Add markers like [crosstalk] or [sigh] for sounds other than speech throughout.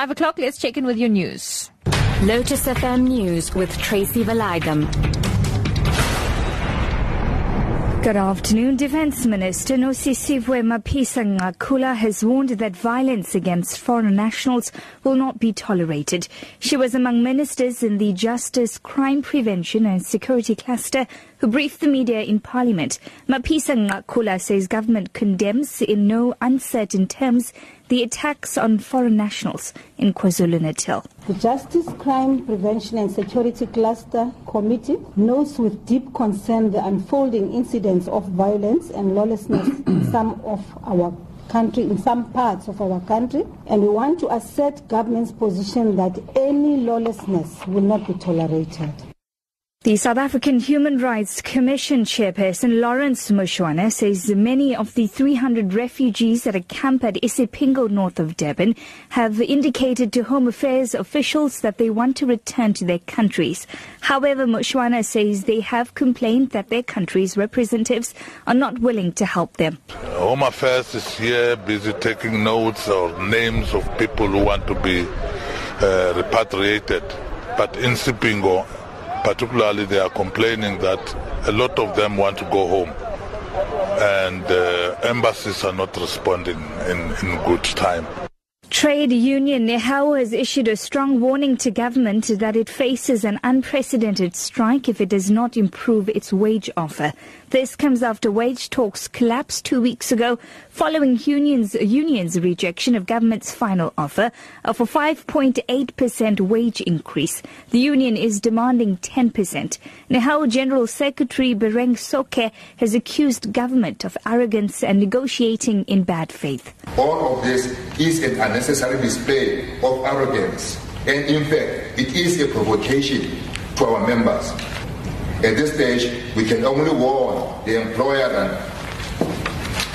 Five o'clock, let's check in with your news. Lotus FM News with Tracy Valaydham. Good afternoon. Defense Minister Nosiviwe Mapisa-Nqakula has warned that violence against foreign nationals will not be tolerated. She was among ministers in the Justice, Crime Prevention and Security Cluster who briefed the media in Parliament. Mapisa-Nqakula says government condemns in no uncertain terms the attacks on foreign nationals in KwaZulu-Natal. The Justice, Crime Prevention and Security Cluster Committee notes with deep concern the unfolding incidents of violence and lawlessness in [coughs] some of our country, in some parts of our country, and we want to assert government's position that any lawlessness will not be tolerated. The South African Human Rights Commission chairperson Lawrence Mushwana says many of the 300 refugees at a camp at Isipingo north of Durban have indicated to Home Affairs officials that they want to return to their countries. However, Mushwana says they have complained that their country's representatives are not willing to help them. Home Affairs is here busy taking notes or names of people who want to be uh, repatriated. But in Sipingo, particularly they are complaining that a lot of them want to go home and uh, embassies are not responding in, in good time. Trade union NEHAWU has issued a strong warning to government that it faces an unprecedented strike if it does not improve its wage offer. This comes after wage talks collapsed two weeks ago following unions, unions rejection of government's final offer of a 5.8% wage increase. The union is demanding 10%. NEHAWU General Secretary Bereng Soke has accused government of arrogance and negotiating in bad faith. All of this is an unnecessary display of arrogance and in fact it is a provocation to our members. At this stage, we can only warn the employer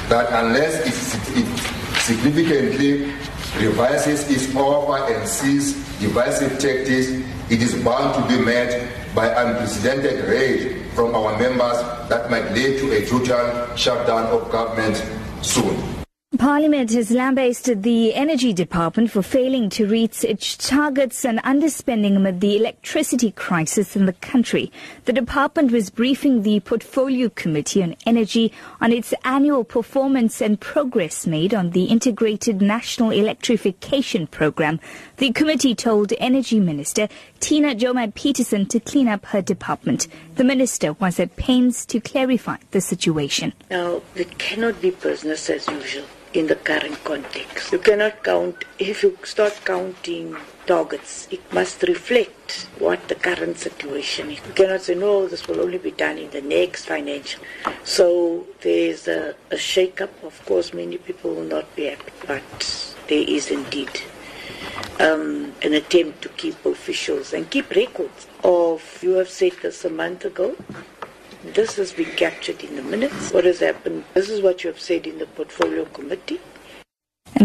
that, unless it, it significantly revises its offer and sees divisive tactics, it is bound to be met by unprecedented rage from our members that might lead to a total shutdown of government soon. Parliament has lambasted the Energy Department for failing to reach its targets and underspending amid the electricity crisis in the country. The department was briefing the Portfolio Committee on Energy on its annual performance and progress made on the Integrated National Electrification Program. The committee told Energy Minister Tina Joemat-Pettersson to clean up her department. The minister was at pains to clarify the situation. Now, it cannot be business as usual in the current context. You cannot count, if you start counting targets, it must reflect what the current situation is. You cannot say, no, this will only be done in the next financial. So there's a, a shake up. Of course, many people will not be happy, but there is indeed um, an attempt to keep officials and keep records of, you have said this a month ago, this has been captured in the minutes. What has happened? This is what you have said in the portfolio committee.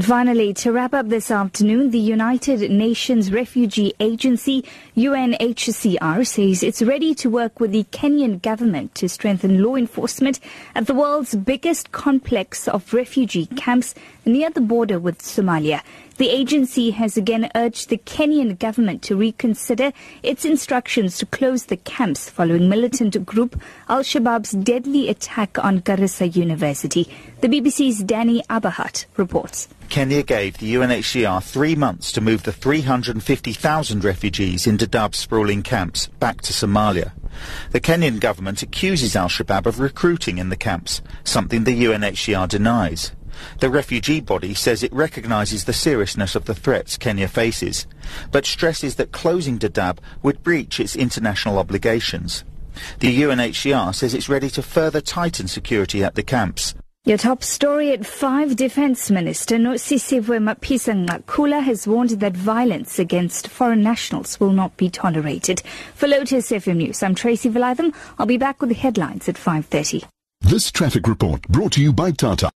And finally, to wrap up this afternoon, the United Nations Refugee Agency, UNHCR, says it's ready to work with the Kenyan government to strengthen law enforcement at the world's biggest complex of refugee camps near the border with Somalia. The agency has again urged the Kenyan government to reconsider its instructions to close the camps following militant group Al Shabaab's deadly attack on Garissa University. The BBC's Danny Abahat reports. Kenya gave the UNHCR three months to move the 350,000 refugees in Dadaab's sprawling camps back to Somalia. The Kenyan government accuses Al Shabaab of recruiting in the camps, something the UNHCR denies. The refugee body says it recognises the seriousness of the threats Kenya faces, but stresses that closing Dadaab would breach its international obligations. The UNHCR says it's ready to further tighten security at the camps. Your top story at 5 Defense Minister Nosiviwe Mapisa-Nqakula has warned that violence against foreign nationals will not be tolerated. For Lotus FM News, I'm Tracy Valaydham. I'll be back with the headlines at 5.30. This traffic report brought to you by Tata.